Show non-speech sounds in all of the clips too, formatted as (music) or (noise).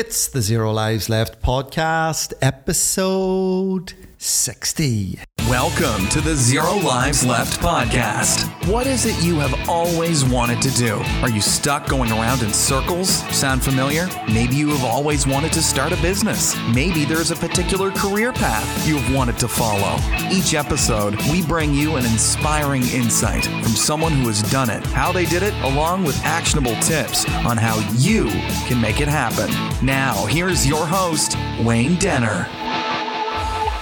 It's the Zero Lives Left podcast, episode 60. Welcome to the Zero Lives Left podcast. What is it you have always wanted to do? Are you stuck going around in circles? Sound familiar? Maybe you have always wanted to start a business. Maybe there's a particular career path you have wanted to follow. Each episode, we bring you an inspiring insight from someone who has done it, how they did it, along with actionable tips on how you can make it happen. Now, here's your host, Wayne Denner.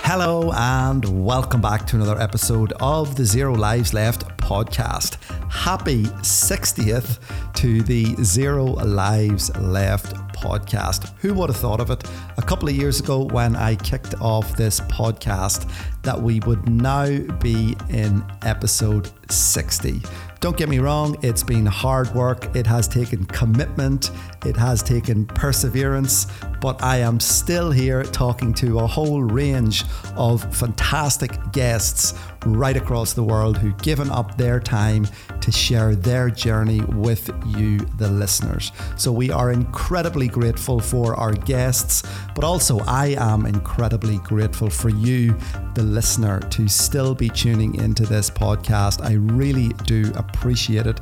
Hello, and welcome back to another episode of the Zero Lives Left podcast. Happy 60th to the Zero Lives Left podcast. Who would have thought of it a couple of years ago when I kicked off this podcast that we would now be in episode 60? Don't get me wrong, it's been hard work, it has taken commitment, it has taken perseverance, but I am still here talking to a whole range of fantastic guests right across the world who've given up their time to share their journey with you, the listeners. So we are incredibly grateful for our guests, but also I am incredibly grateful for you, the listener, to still be tuning into this podcast. I really do appreciate it.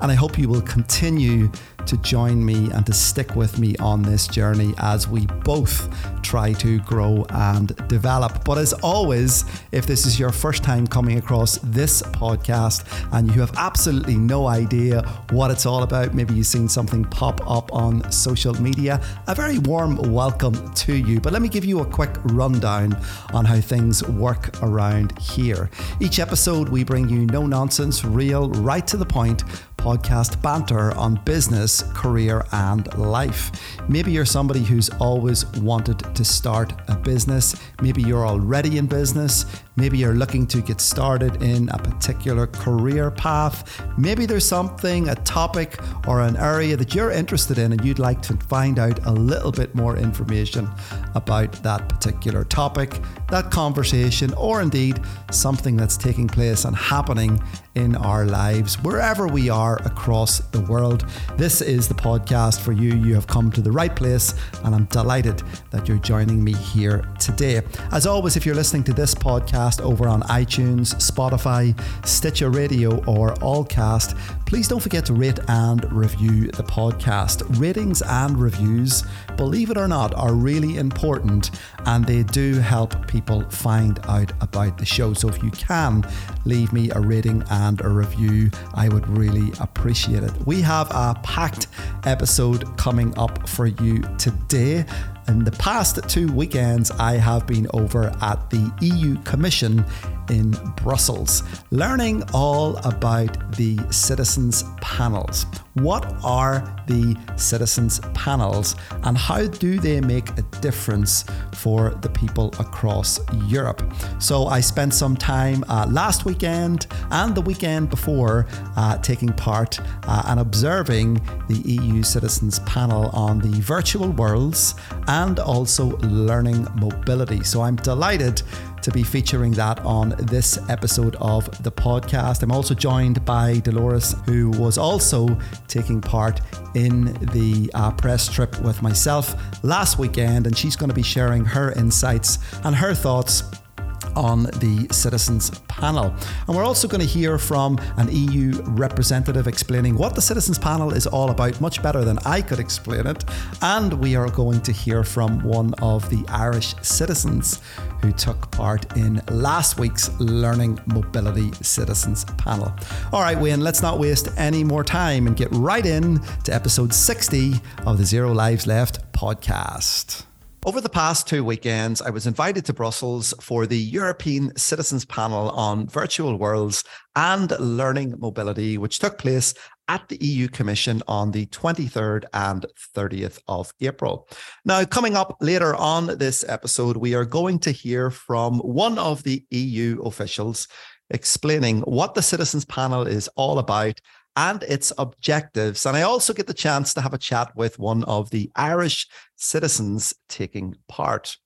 And I hope you will continue to join me and to stick with me on this journey as we both try to grow and develop. But as always, if this is your first time coming across this podcast and you have absolutely no idea what it's all about, maybe you've seen something pop up on social media, a very warm welcome to you. But let me give you a quick rundown on how things work around here. Each episode, we bring you no nonsense, real, right to the point podcast banter on business, career, and life. Maybe you're somebody who's always wanted to start a business. Maybe you're already in business. Maybe you're looking to get started in a particular career path. Maybe there's something, a topic, or an area that you're interested in and you'd like to find out a little bit more information about that particular topic, that conversation, or indeed something that's taking place and happening in our lives, wherever we are across the world. This is the podcast for you. You have come to the right place, and I'm delighted that you're joining me here today. As always, if you're listening to this podcast over on iTunes, Spotify, Stitcher Radio, or Allcast, please don't forget to rate and review the podcast. Ratings and reviews, believe it or not, are really important and they do help people find out about the show. So if you can leave me a rating and a review, I would really appreciate it. We have a packed episode coming up for you today. In the past two weekends, I have been over at the EU Commission in Brussels, learning all about the citizens' panels. What are the citizens' panels and how do they make a difference for the people across Europe? So, I spent some time uh, last weekend and the weekend before uh, taking part uh, and observing the EU Citizens Panel on the virtual worlds and also learning mobility. So, I'm delighted to be featuring that on this episode of the podcast. I'm also joined by Dolores, who was also taking part in the uh, press trip with myself last weekend, and she's going to be sharing her insights and her thoughts on the citizens panel. And we're also going to hear from an EU representative explaining what the citizens panel is all about, much better than I could explain it. And we are going to hear from one of the Irish citizens who took part in last week's Learning Mobility Citizens panel. All right, Wayne, let's not waste any more time and get right in to episode 60 of the Zero Lives Left podcast. Over the past two weekends, I was invited to Brussels for the European Citizens Panel on Virtual Worlds and Learning Mobility, which took place at the EU Commission on the 23rd and 30th of April. Now, coming up later on this episode, we are going to hear from one of the EU officials explaining what the Citizens Panel is all about and its objectives. And I also get the chance to have a chat with one of the Irish citizens taking part.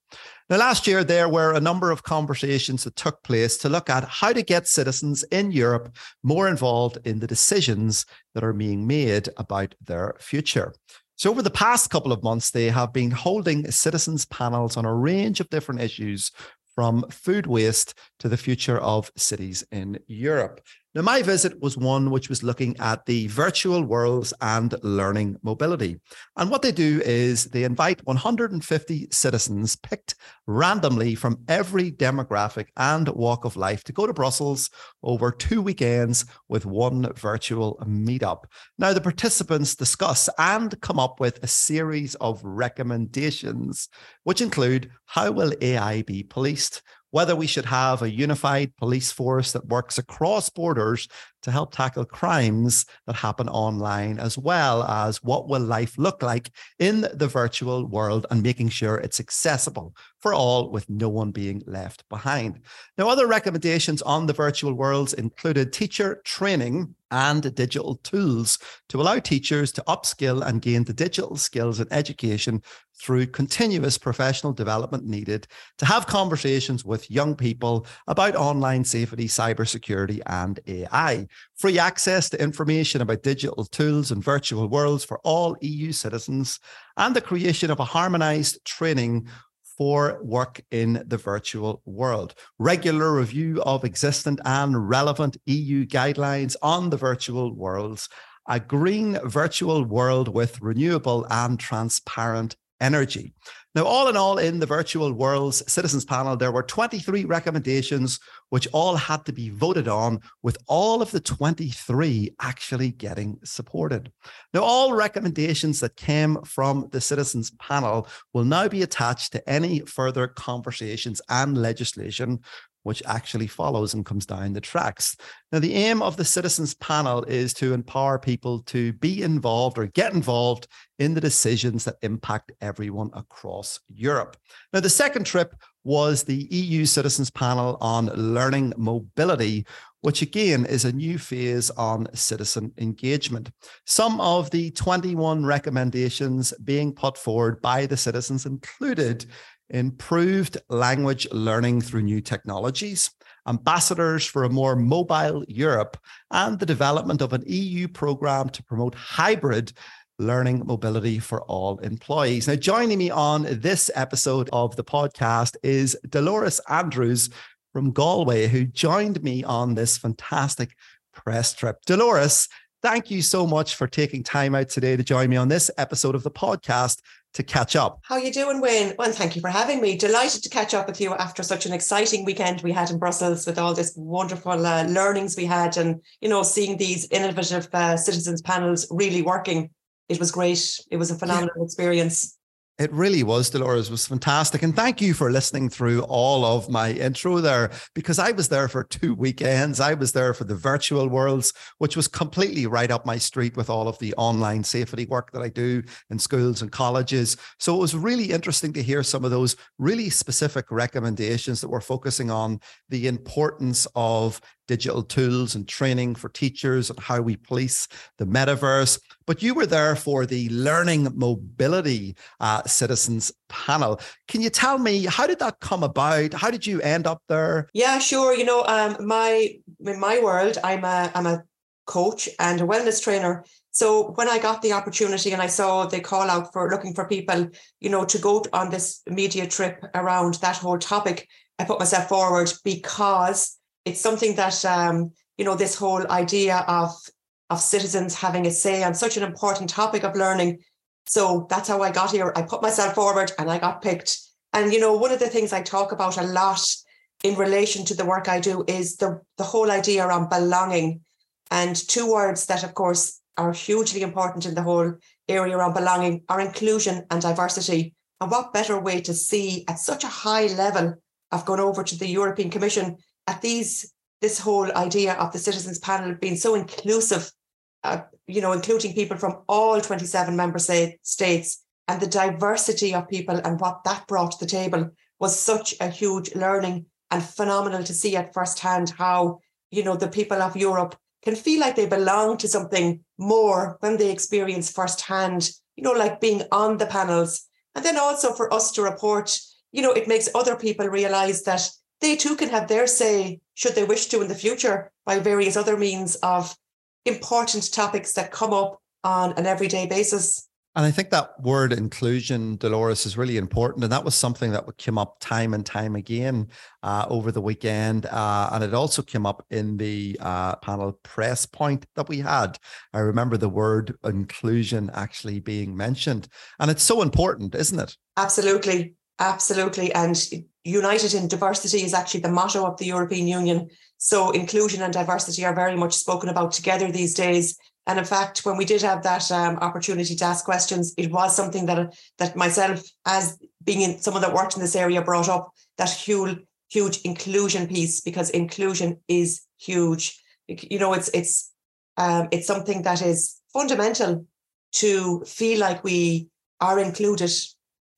Now, last year, there were a number of conversations that took place to look at how to get citizens in Europe more involved in the decisions that are being made about their future. So, over the past couple of months, they have been holding citizens' panels on a range of different issues from food waste to the future of cities in Europe. Now, my visit was one which was looking at the virtual worlds and learning mobility. And what they do is they invite 150 citizens picked randomly from every demographic and walk of life to go to Brussels over two weekends with one virtual meetup. Now, the participants discuss and come up with a series of recommendations, which include how will AI be policed? Whether we should have a unified police force that works across borders to help tackle crimes that happen online, as well as what will life look like in the virtual world and making sure it's accessible for all with no one being left behind. Now, other recommendations on the virtual worlds included teacher training and digital tools to allow teachers to upskill and gain the digital skills in education through continuous professional development needed to have conversations with young people about online safety, cybersecurity, and AI free access to information about digital tools and virtual worlds for all EU citizens, and the creation of a harmonized training for work in the virtual world. Regular review of existent and relevant EU guidelines on the virtual worlds. A green virtual world with renewable and transparent energy. Now, all in all, in the virtual world's citizens panel, there were 23 recommendations, which all had to be voted on, with all of the 23 actually getting supported. Now, all recommendations that came from the citizens panel will now be attached to any further conversations and legislation which actually follows and comes down the tracks. Now, the aim of the citizens panel is to empower people to be involved or get involved in the decisions that impact everyone across Europe. Now, the second trip was the EU Citizens Panel on Learning Mobility, which again is a new phase on citizen engagement. Some of the 21 recommendations being put forward by the citizens included improved language learning through new technologies, ambassadors for a more mobile Europe, and the development of an EU program to promote hybrid learning mobility for all employees. Now, joining me on this episode of the podcast is Dolores Andrews from Galway, who joined me on this fantastic press trip. Dolores, thank you so much for taking time out today to join me on this episode of the podcast to catch up. How you doing, Wayne? Well, thank you for having me. Delighted to catch up with you after such an exciting weekend we had in Brussels with all this wonderful uh, learnings we had, and you know, seeing these innovative uh, citizens panels really working. It was great. It was a phenomenal yeah. experience. It really was, Dolores. Was fantastic. And thank you for listening through all of my intro there, because I was there for two weekends. I was there for the virtual worlds, which was completely right up my street with all of the online safety work that I do in schools and colleges. So it was really interesting to hear some of those really specific recommendations that were focusing on the importance of digital tools and training for teachers and how we police the metaverse. But you were there for the Learning Mobility uh, Citizens panel. Can you tell me how did that come about? How did you end up there? Yeah, sure. You know, um, my in my world, I'm a I'm a coach and a wellness trainer. So when I got the opportunity and I saw the call out for looking for people, you know, to go on this media trip around that whole topic, I put myself forward because it's something that um, you know this whole idea of of citizens having a say on such an important topic of learning. So that's how I got here. I put myself forward and I got picked. And you know, one of the things I talk about a lot in relation to the work I do is the the whole idea around belonging. And two words that, of course, are hugely important in the whole area around belonging are inclusion and diversity. And what better way to see at such a high level? I've gone over to the European Commission at these this whole idea of the citizens panel being so inclusive, uh, you know, including people from all 27 member states and the diversity of people and what that brought to the table was such a huge learning and phenomenal to see at first hand how, you know, the people of Europe can feel like they belong to something more when they experience firsthand, you know, like being on the panels. And then also for us to report, you know, it makes other people realize that they too can have their say, should they wish to in the future, by various other means of important topics that come up on an everyday basis. And I think that word inclusion, Dolores, is really important. And that was something that came up time and time again uh, over the weekend. Uh, and it also came up in the uh, panel press point that we had. I remember the word inclusion actually being mentioned. And it's so important, isn't it? Absolutely. Absolutely. And united in diversity is actually the motto of the European Union. So inclusion and diversity are very much spoken about together these days. And in fact, when we did have that um, opportunity to ask questions, it was something that that myself, as being in someone that worked in this area, brought up that huge, huge inclusion piece because inclusion is huge. You know, it's it's um, it's something that is fundamental to feel like we are included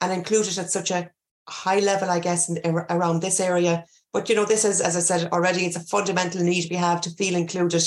and included at such a high level, I guess, in, around this area. But you know, this is, as I said already, it's a fundamental need we have to feel included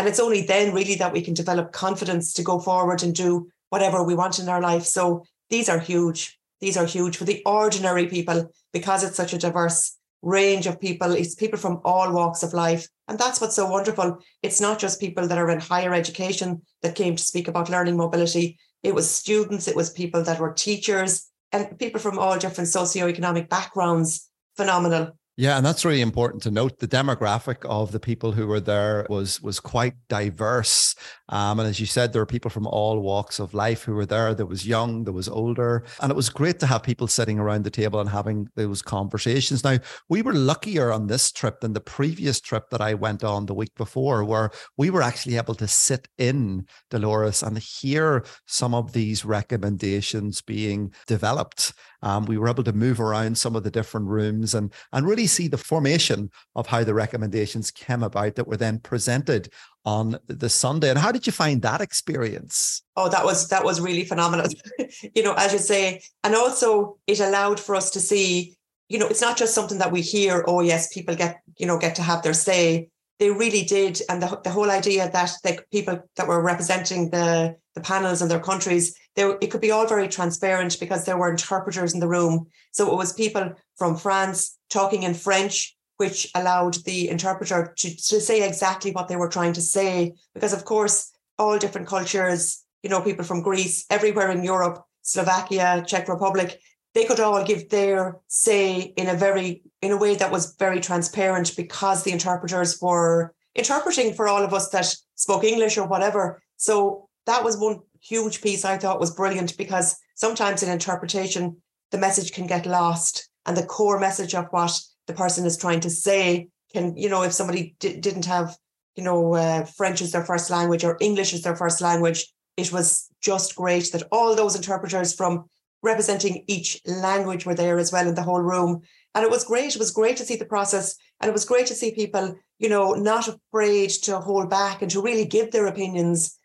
and it's only then really that we can develop confidence to go forward and do whatever we want in our life. So these are huge. These are huge for the ordinary people because it's such a diverse range of people. It's people from all walks of life. And that's what's so wonderful. It's not just people that are in higher education that came to speak about learning mobility. It was students, it was people that were teachers and people from all different socioeconomic backgrounds. Phenomenal. Yeah, and that's really important to note. The demographic of the people who were there was was quite diverse, um, and as you said, there were people from all walks of life who were there. There was young, there was older, and it was great to have people sitting around the table and having those conversations. Now, we were luckier on this trip than the previous trip that I went on the week before, where we were actually able to sit in Dolores and hear some of these recommendations being developed. Um, we were able to move around some of the different rooms and, and really see the formation of how the recommendations came about that were then presented on the Sunday. And how did you find that experience? Oh, that was that was really phenomenal. (laughs) you know, as you say, and also it allowed for us to see, you know, it's not just something that we hear, oh yes, people get, you know, get to have their say they really did. And the, the whole idea that the people that were representing the, the panels and their countries, they, it could be all very transparent because there were interpreters in the room. So it was people from France talking in French, which allowed the interpreter to, to say exactly what they were trying to say. Because, of course, all different cultures, you know, people from Greece, everywhere in Europe, Slovakia, Czech Republic, they could all give their say in a very in a way that was very transparent because the interpreters were interpreting for all of us that spoke English or whatever. So that was one huge piece I thought was brilliant because sometimes in interpretation the message can get lost and the core message of what the person is trying to say can you know if somebody d- didn't have you know uh, French as their first language or English as their first language it was just great that all those interpreters from representing each language were there as well in the whole room. And it was great. It was great to see the process. And it was great to see people, you know, not afraid to hold back and to really give their opinions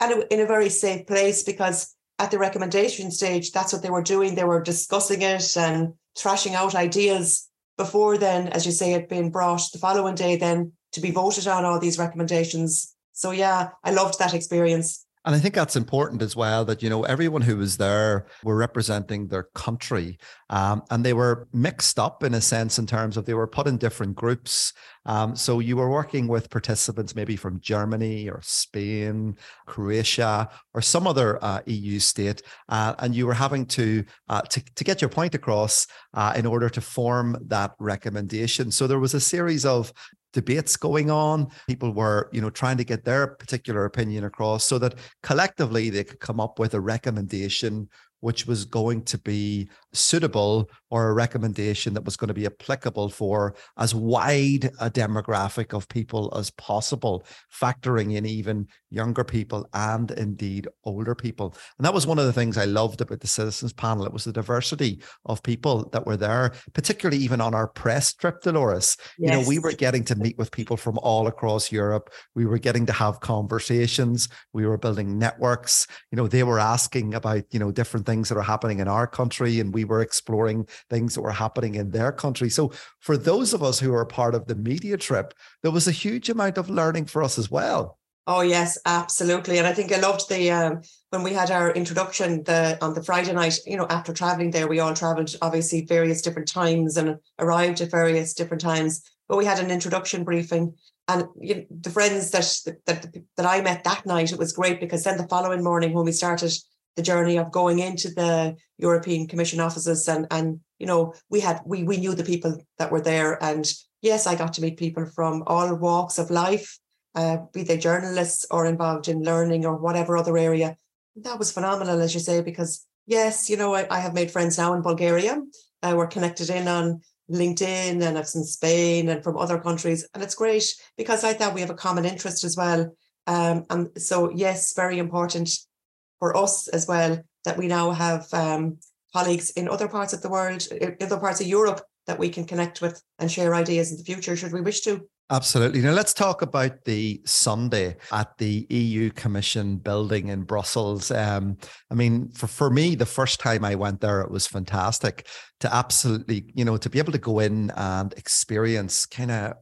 and in a very safe place because at the recommendation stage, that's what they were doing. They were discussing it and thrashing out ideas before then, as you say, it being brought the following day then to be voted on all these recommendations. So yeah, I loved that experience. And I think that's important as well that, you know, everyone who was there were representing their country um, and they were mixed up in a sense in terms of they were put in different groups. Um, so you were working with participants maybe from Germany or Spain, Croatia, or some other uh, EU state, uh, and you were having to, uh, to, to get your point across uh, in order to form that recommendation. So there was a series of debates going on. People were, you know, trying to get their particular opinion across so that collectively they could come up with a recommendation which was going to be suitable or a recommendation that was going to be applicable for as wide a demographic of people as possible, factoring in even younger people and indeed older people. And that was one of the things I loved about the citizens panel. It was the diversity of people that were there, particularly even on our press trip, Dolores. Yes. You know, we were getting to meet with people from all across Europe. We were getting to have conversations. We were building networks. You know, they were asking about, you know, different things that are happening in our country, and we were exploring things that were happening in their country. So for those of us who are part of the media trip, there was a huge amount of learning for us as well. Oh yes, absolutely. And I think I loved the um, when we had our introduction the on the Friday night. You know, after traveling there, we all traveled obviously various different times and arrived at various different times. But we had an introduction briefing, and you know, the friends that that that I met that night, it was great because then the following morning when we started the journey of going into the European Commission offices and and you know we had we we knew the people that were there and yes I got to meet people from all walks of life uh, be they journalists or involved in learning or whatever other area. That was phenomenal as you say because yes you know I, I have made friends now in Bulgaria. Uh, we're connected in on LinkedIn and it's in Spain and from other countries and it's great because I thought we have a common interest as well. Um, and so yes very important for us as well that we now have um, colleagues in other parts of the world, other parts of Europe that we can connect with and share ideas in the future should we wish to. Absolutely. Now let's talk about the Sunday at the EU Commission building in Brussels. Um, I mean, for, for me, the first time I went there, it was fantastic to absolutely, you know, to be able to go in and experience kind of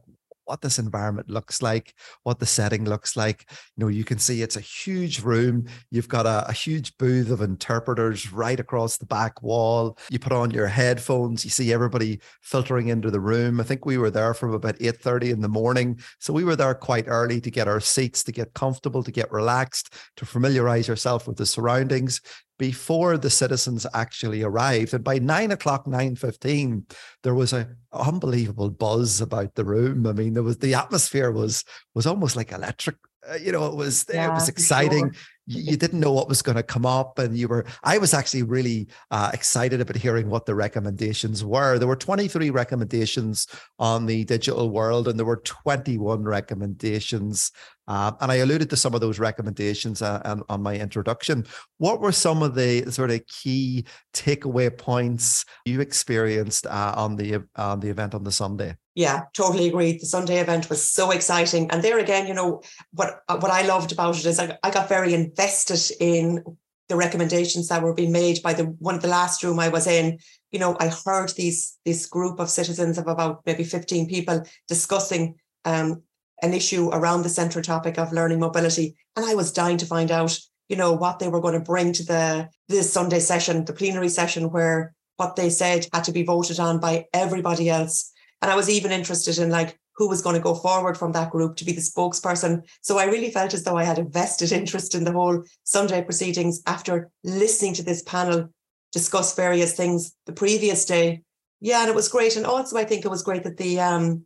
what this environment looks like, what the setting looks like. You know, you can see it's a huge room. You've got a, a, huge booth of interpreters right across the back wall. You put on your headphones, you see everybody filtering into the room. I think we were there from about 8:30 in the morning. So we were there quite early to get our seats, to get comfortable, to get relaxed, to familiarize yourself with the surroundings before the citizens actually arrived. And by nine o'clock, nine fifteen, there was an unbelievable buzz about the room. I mean, there was the atmosphere was was almost like electric. Uh, you know, it was yeah, it was exciting. Sure you didn't know what was going to come up and you were i was actually really uh, excited about hearing what the recommendations were. There were 23 recommendations on the digital world and there were 21 recommendations uh, and i alluded to some of those recommendations uh, on my introduction. What were some of the sort of key takeaway points you experienced uh, on the on the event on the sunday yeah, totally agree. The Sunday event was so exciting, and there again, you know what what I loved about it is I, I got very invested in the recommendations that were being made by the one of the last room I was in. You know, I heard these this group of citizens of about maybe fifteen people discussing um, an issue around the central topic of learning mobility, and I was dying to find out, you know, what they were going to bring to the this Sunday session, the plenary session, where what they said had to be voted on by everybody else and I was even interested in like who was going to go forward from that group to be the spokesperson. So I really felt as though I had a vested interest in the whole Sunday proceedings after listening to this panel discuss various things the previous day. Yeah, and it was great. And also I think it was great that the um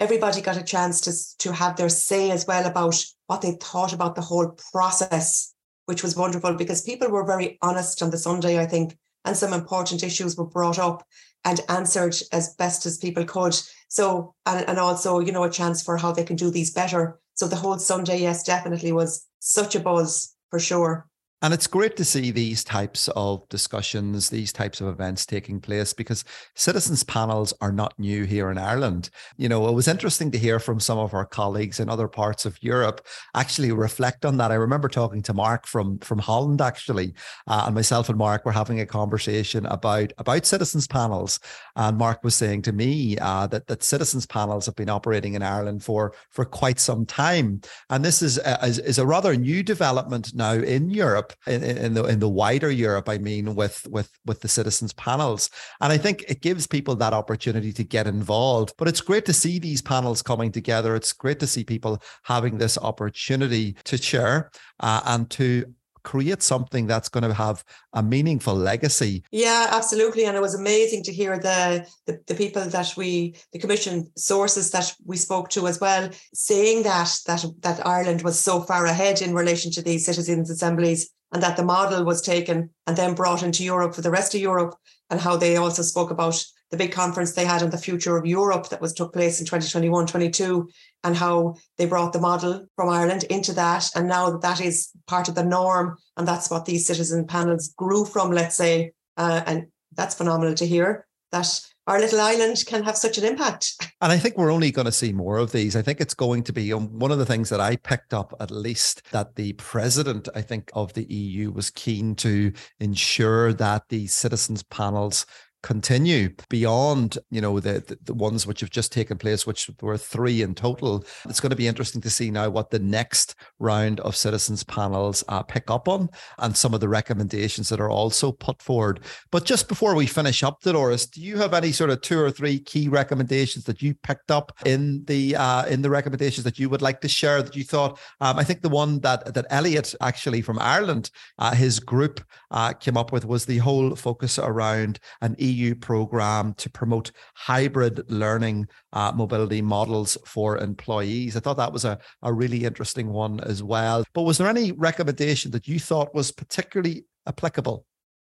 everybody got a chance to to have their say as well about what they thought about the whole process, which was wonderful because people were very honest on the Sunday, I think, and some important issues were brought up and answered as best as people could. So, and, and also, you know, a chance for how they can do these better. So the whole Sunday, yes, definitely was such a buzz for sure. And it's great to see these types of discussions, these types of events taking place because citizens panels are not new here in Ireland. You know, it was interesting to hear from some of our colleagues in other parts of Europe actually reflect on that. I remember talking to Mark from from Holland actually, uh, and myself and Mark were having a conversation about about citizens panels, and Mark was saying to me uh, that that citizens panels have been operating in Ireland for for quite some time, and this is a, is, is a rather new development now in Europe Europe, in, in, the in the wider Europe, I mean, with with with the citizens panels, and I think it gives people that opportunity to get involved. But it's great to see these panels coming together. It's great to see people having this opportunity to share uh, and to create something that's going to have a meaningful legacy. Yeah, absolutely. And it was amazing to hear the, the, the people that we, the commission sources that we spoke to as well, saying that that that Ireland was so far ahead in relation to these citizens' assemblies and that the model was taken and then brought into Europe for the rest of Europe, and how they also spoke about the big conference they had on the future of Europe that was took place in 2021 22 and how they brought the model from Ireland into that and now that is part of the norm and that's what these citizen panels grew from let's say uh, and that's phenomenal to hear that our little island can have such an impact. And I think we're only going to see more of these. I think it's going to be um, one of the things that I picked up, at least, that the president, I think, of the EU was keen to ensure that the citizens' panels continue beyond, you know, the, the, the ones which have just taken place, which were three in total. It's going to be interesting to see now what the next round of citizens panels uh, pick up on and some of the recommendations that are also put forward. But just before we finish up, Dolores, do you have any sort of two or three key recommendations that you picked up in the uh, in the recommendations that you would like to share that you thought? Um, I think the one that that Elliot actually from Ireland, uh, his group uh, came up with was the whole focus around an EU program to promote hybrid learning uh, mobility models for employees. I thought that was a, a really interesting one as well. But was there any recommendation that you thought was particularly applicable?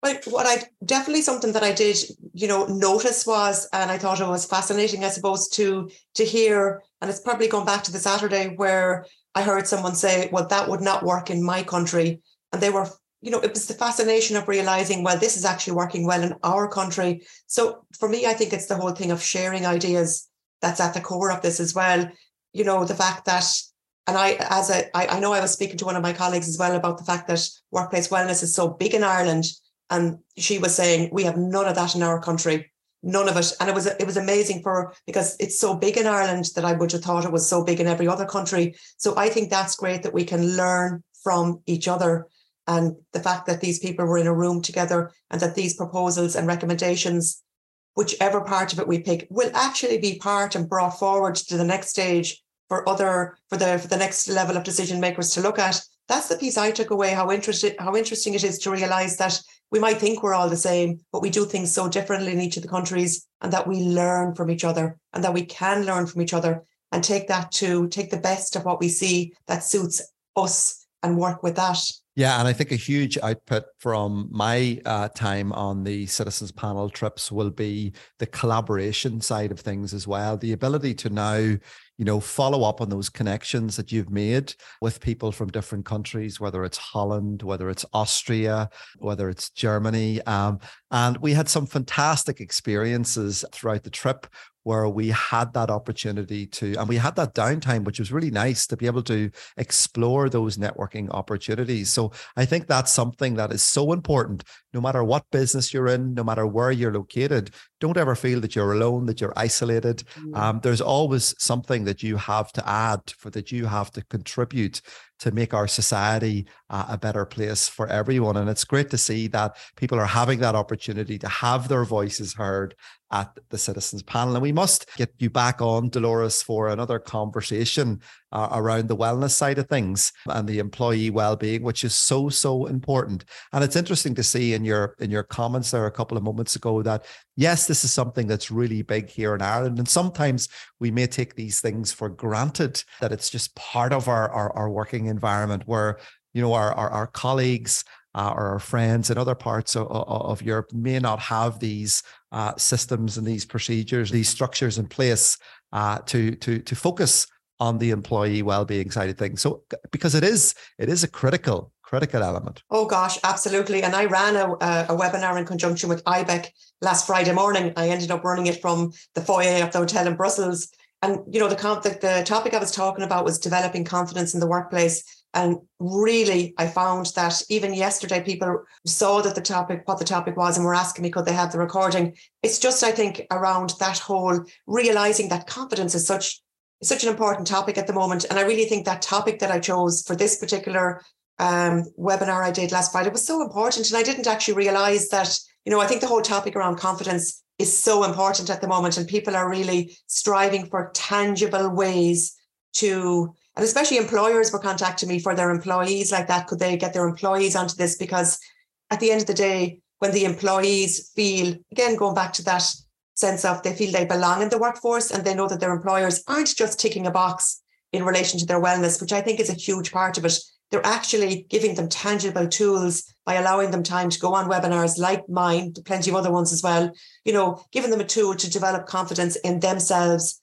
Well, what I definitely something that I did, you know, notice was, and I thought it was fascinating, I suppose, to to hear, and it's probably going back to the Saturday where I heard someone say, "Well, that would not work in my country," and they were you know, it was the fascination of realizing, well, this is actually working well in our country. So for me, I think it's the whole thing of sharing ideas that's at the core of this as well. You know, the fact that, and I, as a, I, I know I was speaking to one of my colleagues as well about the fact that workplace wellness is so big in Ireland. And she was saying, we have none of that in our country none of it and it was it was amazing for because it's so big in Ireland that I would have thought it was so big in every other country so I think that's great that we can learn from each other and the fact that these people were in a room together and that these proposals and recommendations, whichever part of it we pick, will actually be part and brought forward to the next stage for other for the for the next level of decision makers to look at. That's the piece I took away. How interested how interesting it is to realize that we might think we're all the same, but we do things so differently in each of the countries, and that we learn from each other, and that we can learn from each other, and take that to take the best of what we see that suits us and work with that. Yeah, and I think a huge output from my uh, time on the citizens panel trips will be the collaboration side of things as well. The ability to now, you know, follow up on those connections that you've made with people from different countries, whether it's Holland, whether it's Austria, whether it's Germany. Um, and we had some fantastic experiences throughout the trip where we had that opportunity to, and we had that downtime, which was really nice to be able to explore those networking opportunities. So I think that's something that is so important, no matter what business you're in, no matter where you're located. Don't ever feel that you're alone, that you're isolated. Mm. Um, there's always something that you have to add for that you have to contribute to make our society uh, a better place for everyone. And it's great to see that people are having that opportunity to have their voices heard at the citizens panel. And we must get you back on, Dolores, for another conversation uh, around the wellness side of things and the employee well-being, which is so so important. And it's interesting to see in your in your comments there a couple of moments ago that yes, this is something that's really big here in Ireland, and sometimes we may take these things for granted that it's just part of our our, our working environment where you know our, our, our colleagues uh, or our friends in other parts of, of Europe may not have these uh, systems and these procedures, these structures in place uh, to to to focus on the employee well-being side of things. So because it is it is a critical critical element. Oh gosh, absolutely. And I ran a, a webinar in conjunction with IBEC last Friday morning. I ended up running it from the foyer of the hotel in Brussels. And you know the, the the topic I was talking about was developing confidence in the workplace. And really, I found that even yesterday, people saw that the topic, what the topic was, and were asking me, could they have the recording? It's just, I think, around that whole realizing that confidence is such such an important topic at the moment. And I really think that topic that I chose for this particular um, webinar I did last Friday was so important. And I didn't actually realize that, you know, I think the whole topic around confidence is so important at the moment. And people are really striving for tangible ways to and especially employers were contacting me for their employees like that. Could they get their employees onto this? Because at the end of the day, when the employees feel, again, going back to that sense of they feel they belong in the workforce and they know that their employers aren't just ticking a box in relation to their wellness, which I think is a huge part of it. They're actually giving them tangible tools by allowing them time to go on webinars like mine, plenty of other ones as well, you know, giving them a tool to develop confidence in themselves.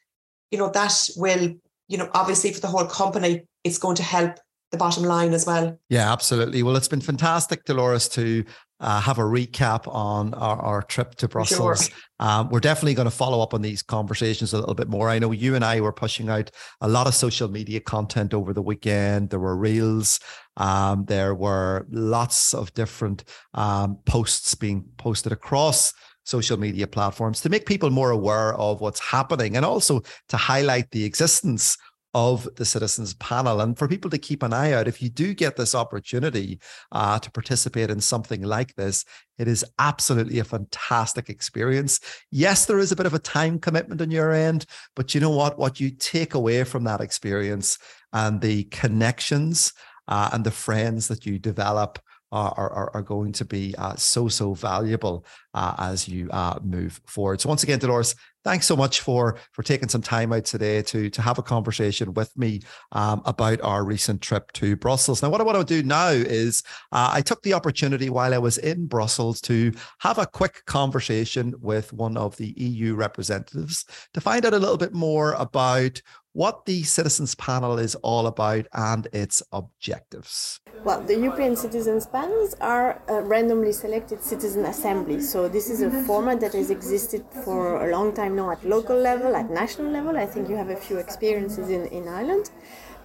You know, that will you know, obviously for the whole company, it's going to help the bottom line as well. Yeah, absolutely. Well, it's been fantastic, Dolores, to uh, have a recap on our, our trip to Brussels. Sure. Um, we're definitely going to follow up on these conversations a little bit more. I know you and I were pushing out a lot of social media content over the weekend. There were reels. Um, there were lots of different um, posts being posted across social media platforms to make people more aware of what's happening and also to highlight the existence of the citizens panel. And for people to keep an eye out if you do get this opportunity uh, to participate in something like this it is absolutely a fantastic experience. Yes there is a bit of a time commitment on your end but you know what? What you take away from that experience and the connections uh, and the friends that you develop are, are, are going to be uh, so, so valuable uh, as you uh, move forward. So once again, Dolores, thanks so much for for taking some time out today to to have a conversation with me um, about our recent trip to Brussels. Now, what I want to do now is uh, I took the opportunity while I was in Brussels to have a quick conversation with one of the EU representatives to find out a little bit more about what the Citizens Panel is all about and its objectives. Well, the European Citizens Panels are a randomly selected citizen assemblies. So this is a format that has existed for a long time now at local level, at national level. I think you have a few experiences in, in Ireland.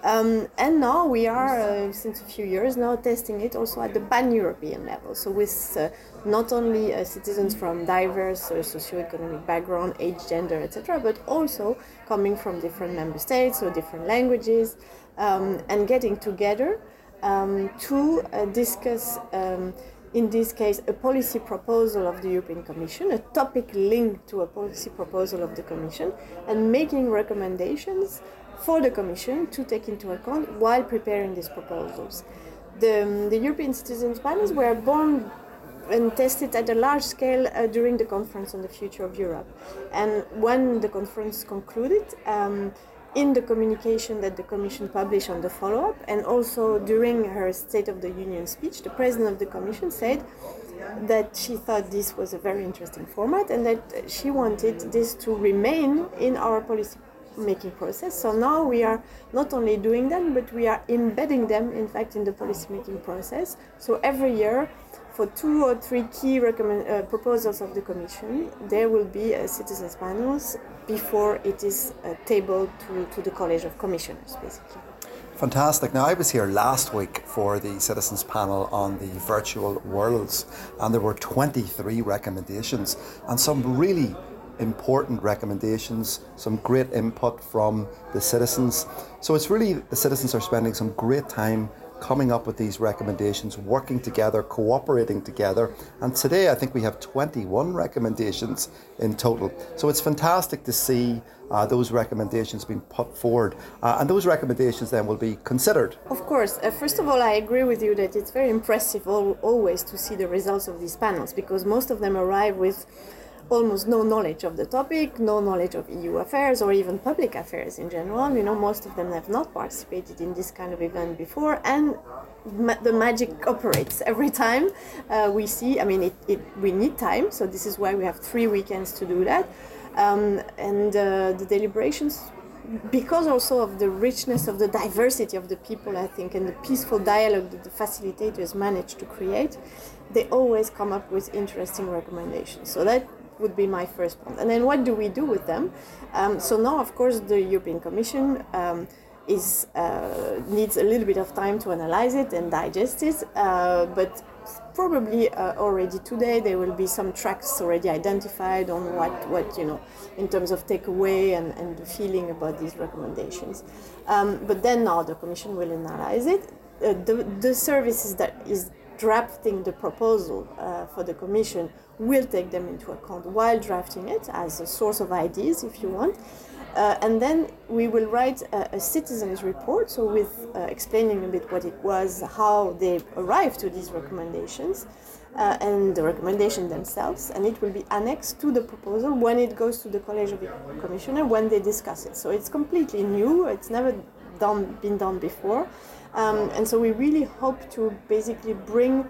Um, and now we are, uh, since a few years now, testing it also at the pan-European level. So with uh, not only uh, citizens from diverse uh, socio-economic background, age, gender, etc., but also coming from different member states or different languages, um, and getting together um, to uh, discuss. Um, in this case, a policy proposal of the European Commission, a topic linked to a policy proposal of the Commission, and making recommendations for the Commission to take into account while preparing these proposals. The, um, the European Citizens Panels were born and tested at a large scale uh, during the conference on the future of Europe. And when the conference concluded, um, in the communication that the Commission published on the follow up, and also during her State of the Union speech, the President of the Commission said that she thought this was a very interesting format and that she wanted this to remain in our policy making process. So now we are not only doing them, but we are embedding them, in fact, in the policy making process. So every year, for two or three key recommend, uh, proposals of the Commission, there will be a citizens panels before it is uh, tabled to, to the College of Commissioners, basically. Fantastic. Now, I was here last week for the Citizens Panel on the virtual worlds, and there were 23 recommendations and some really important recommendations, some great input from the citizens. So it's really the citizens are spending some great time coming up with these recommendations, working together, cooperating together. And today I think we have 21 recommendations in total. So it's fantastic to see uh, those recommendations being put forward. Uh, and those recommendations then will be considered. Of course. Uh, first of all, I agree with you that it's very impressive all, always to see the results of these panels because most of them arrive with almost no knowledge of the topic, no knowledge of EU affairs or even public affairs in general. You know, most of them have not participated in this kind of event before, and ma- the magic operates (laughs) every time uh, we see. I mean, it, it, we need time, so this is why we have three weekends to do that. Um, and uh, the deliberations because also of the richness of the diversity of the people, I think, and the peaceful dialogue that the facilitators manage to create, they always come up with interesting recommendations. So that would be my first point. And then what do we do with them? Um, so now, of course, the European Commission um, is uh, needs a little bit of time to analyze it and digest it, uh, but probably uh, already today there will be some tracks already identified on what, what you know in terms of takeaway and, and the feeling about these recommendations. Um, but then now the Commission will analyze it. Uh, the, the services that is drafting the proposal uh, for the Commission will take them into account while drafting it as a source of ideas, if you want. Uh, and then we will write a, a citizens report, so with uh, explaining a bit what it was, how they arrived to these recommendations, uh, and the recommendation themselves, and it will be annexed to the proposal when it goes to the College of Commissioner when they discuss it. So it's completely new; it's never done been done before, um, and so we really hope to basically bring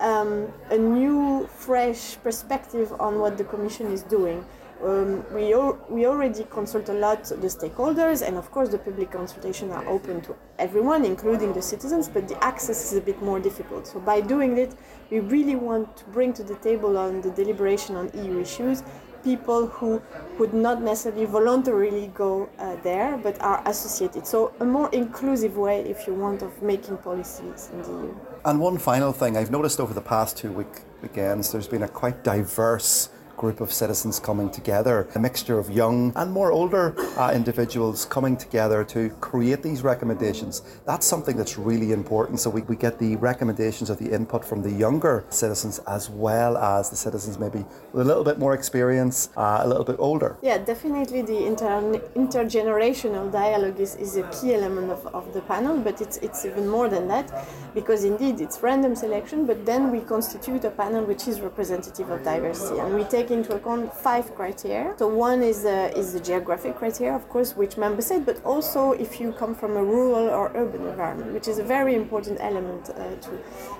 um, a new, fresh perspective on what the Commission is doing. Um, we, we already consult a lot the stakeholders, and of course, the public consultation are open to everyone, including the citizens, but the access is a bit more difficult. So, by doing it, we really want to bring to the table on the deliberation on EU issues people who would not necessarily voluntarily go uh, there but are associated. So, a more inclusive way, if you want, of making policies in the EU. And one final thing I've noticed over the past two week weekends, there's been a quite diverse group of citizens coming together, a mixture of young and more older uh, individuals coming together to create these recommendations. That's something that's really important. So we, we get the recommendations of the input from the younger citizens as well as the citizens maybe with a little bit more experience, uh, a little bit older. Yeah, definitely the inter- intergenerational dialogue is, is a key element of, of the panel, but it's, it's even more than that because indeed it's random selection, but then we constitute a panel which is representative of diversity and we take into account five criteria. So one is, uh, is the geographic criteria, of course, which member state, but also if you come from a rural or urban environment, which is a very important element uh, to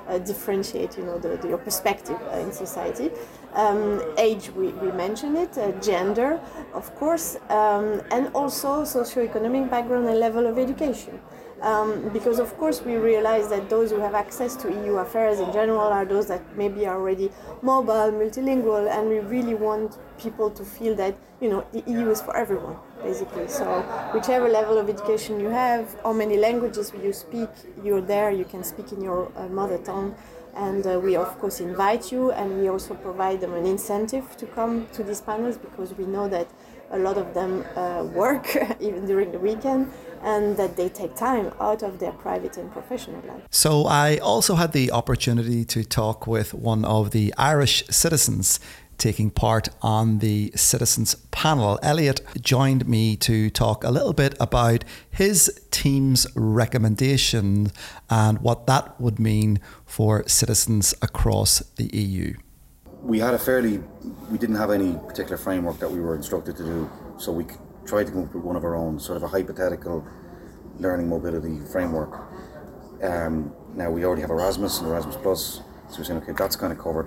uh, differentiate, you know, the, the, your perspective uh, in society. Um, age, we, we mentioned it, uh, gender, of course, um, and also socioeconomic background and level of education. Um, because of course we realize that those who have access to EU affairs in general are those that maybe are already mobile, multilingual, and we really want people to feel that you know the EU is for everyone basically. So whichever level of education you have, how many languages you speak, you're there. You can speak in your uh, mother tongue. And uh, we, of course, invite you, and we also provide them an incentive to come to these panels because we know that a lot of them uh, work (laughs) even during the weekend and that they take time out of their private and professional life. So, I also had the opportunity to talk with one of the Irish citizens taking part on the citizens panel. Elliot joined me to talk a little bit about his team's recommendation and what that would mean for citizens across the EU. We had a fairly, we didn't have any particular framework that we were instructed to do, so we tried to come up with one of our own, sort of a hypothetical learning mobility framework. Um, now we already have Erasmus and Erasmus Plus, so we're saying okay, that's kind of covered.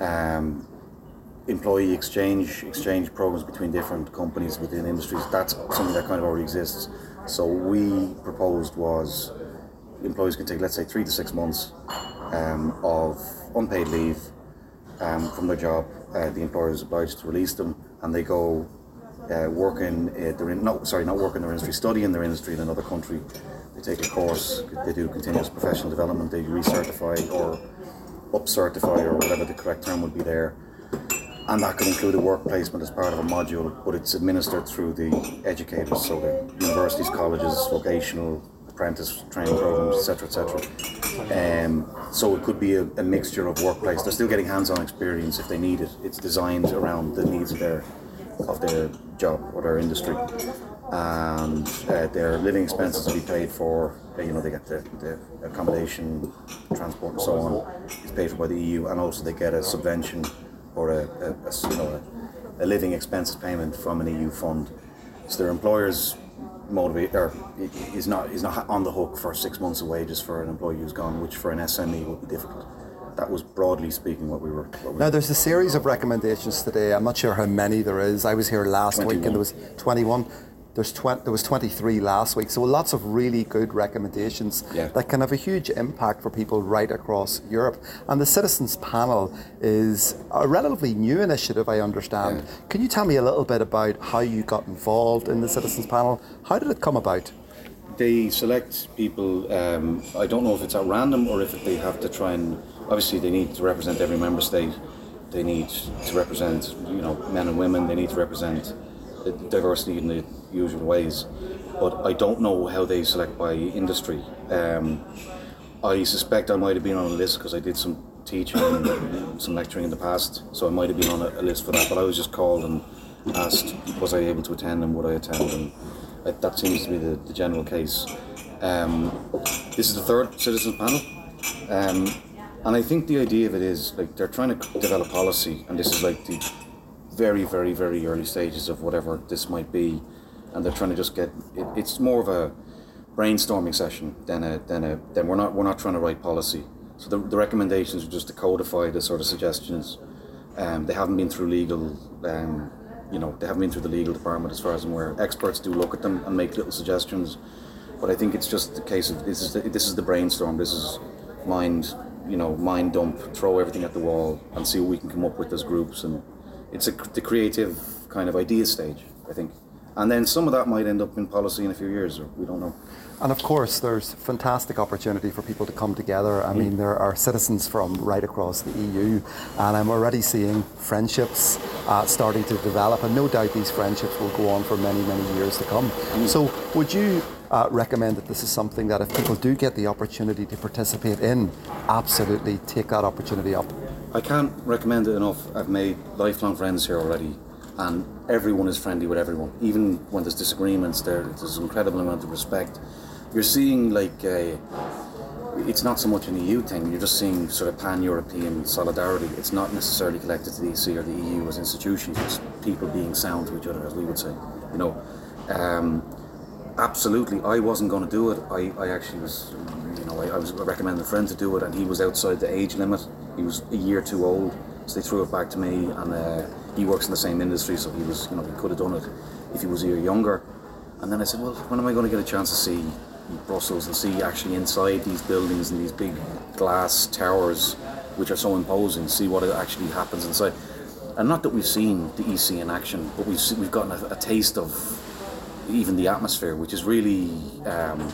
Um, employee exchange exchange programs between different companies within industries. That's something that kind of already exists. So we proposed was employees can take let's say three to six months um, of unpaid leave um, from their job. Uh, the employer is obliged to release them, and they go uh, working. Uh, they're in, no, sorry, not working in their industry, study in their industry in another country. They take a course. They do continuous professional development. They recertify or up-certify or whatever the correct term would be there. And that could include a work placement as part of a module, but it's administered through the educators, so the universities, colleges, vocational, apprentice training programs, etc., etc. Um, so it could be a, a, mixture of workplace. They're still getting hands-on experience if they need it. It's designed around the needs of their of their job or their industry, and uh, their living expenses will be paid for. You know, they get the, the accommodation, transport, and so on. It's paid for by the EU, and also they get a subvention or a, a, a you know a, a, living expenses payment from an EU fund. So their employers motivate or is not is not on the hook for six months of wages for an employee who's gone, which for an SME would be difficult. That was broadly speaking what we were. What we now there's a series of recommendations today. I'm not sure how many there is. I was here last 21. week and there was 21. There's 20, there was 23 last week, so lots of really good recommendations yeah. that can have a huge impact for people right across Europe. And the Citizens Panel is a relatively new initiative, I understand. Yeah. Can you tell me a little bit about how you got involved in the Citizens Panel? How did it come about? They select people, um, I don't know if it's at random or if they have to try and, obviously, they need to represent every member state. They need to represent, you know, men and women. They need to represent diversity in the usual ways. But I don't know how they select by industry. Um, I suspect I might have been on a list because I did some teaching and (coughs) some lecturing in the past, so I might have been on a, a, list for that. But I was just called and asked, was I able to attend and would I attend? And I, that seems to be the, the general case. Um, this is the third citizen panel. Um, and I think the idea of it is like they're trying to develop policy, and this is like the very, very, very early stages of whatever this might be, and they're trying to just get. It, it's more of a brainstorming session than a than a than we're not we're not trying to write policy. So the, the recommendations are just to codify the sort of suggestions. Um, they haven't been through legal. Um, you know, they haven't been through the legal department as far as I'm aware. Experts do look at them and make little suggestions, but I think it's just the case of this is the, this is the brainstorm. This is mind, you know, mind dump. Throw everything at the wall and see what we can come up with as groups and it's a, the creative kind of idea stage, I think. And then some of that might end up in policy in a few years, or we don't know. And of course, there's fantastic opportunity for people to come together. I mean, there are citizens from right across the EU, and I'm already seeing friendships uh, starting to develop, and no doubt these friendships will go on for many, many years to come. So, would you uh, recommend that this is something that if people do get the opportunity to participate in, absolutely take that opportunity up? I can't recommend it enough. I've made lifelong friends here already and everyone is friendly with everyone. Even when there's disagreements, there there's an incredible amount of respect. You're seeing like uh, it's not so much an EU thing. You're just seeing sort of pan-European solidarity. It's not necessarily connected to the EC or the EU as institutions. It's people being sound to each other, as we would say. You know, um, absolutely. I wasn't going to do it. I, I actually was, you know, I, I was recommending a friend to do it, and he was outside the age limit. He was a year too old, so they threw it back to me, and. Uh, he works in the same industry, so he was, you know, he could have done it if he was a year younger. And then I said, well, when am I going to get a chance to see Brussels and see actually inside these buildings and these big glass towers, which are so imposing, see what actually happens inside. And not that we've seen the EC in action, but we've we've gotten a, a taste of even the atmosphere, which is really um,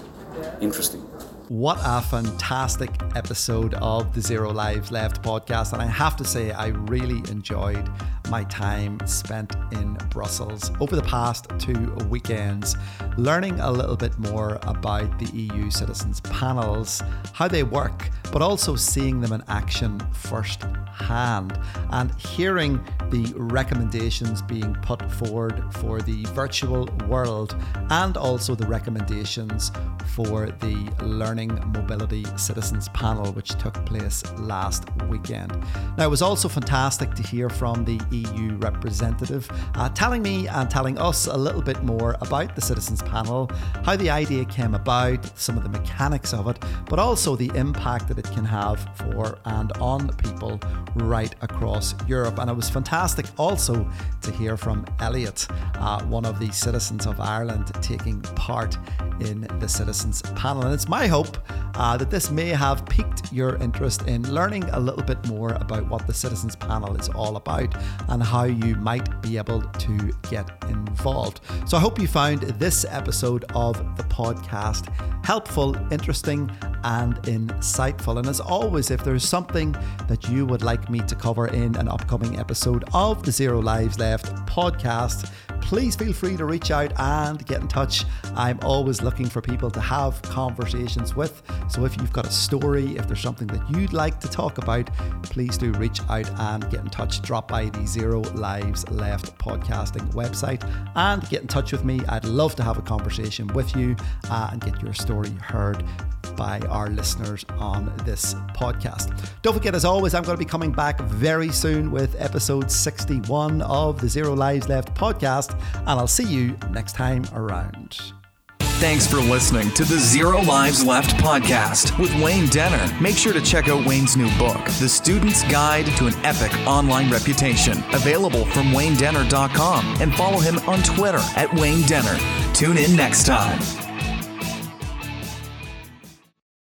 interesting. What a fantastic episode of the Zero Lives Left podcast. And I have to say, I really enjoyed my time spent in Brussels over the past two weekends, learning a little bit more about the EU Citizens panels, how they work, but also seeing them in action firsthand and hearing the recommendations being put forward for the virtual world and also the recommendations for the Learning Mobility Citizens panel, which took place last weekend. Now, it was also fantastic to hear from the EU representative uh, telling me and telling us a little bit more about the Citizens panel, how the idea came about, some of the mechanics of it, but also the impact that it can have for and on people right across Europe. And it was fantastic also to hear from Elliot, uh, one of the citizens of Ireland, taking part in the Citizens panel. And it's my hope uh, that this may have piqued your interest in learning a little bit more about what the Citizens panel is all about and how you might be able to get involved. So I hope you found this episode of the podcast helpful, interesting, and insightful. And as always, if there's something that you would like me to cover in an upcoming episode of the Zero Lives Left podcast, please feel free to reach out and get in touch. I'm always looking for people to have conversations with. So if you've got a story, if there's something that you'd like to talk about, please do reach out and get in touch. Drop by the Zero Lives Left podcasting website and get in touch with me. I'd love to have a conversation with you uh, and get your story heard by our listeners on this podcast. Don't forget, as always, I'm going to be coming back very soon with episode 61 of the Zero Lives Left podcast, and I'll see you next time around. Thanks for listening to the Zero Lives Left podcast with Wayne Denner. Make sure to check out Wayne's new book, The Student's Guide to an Epic Online Reputation, available from waynedenner.com, and follow him on Twitter at Wayne Denner. Tune in next time.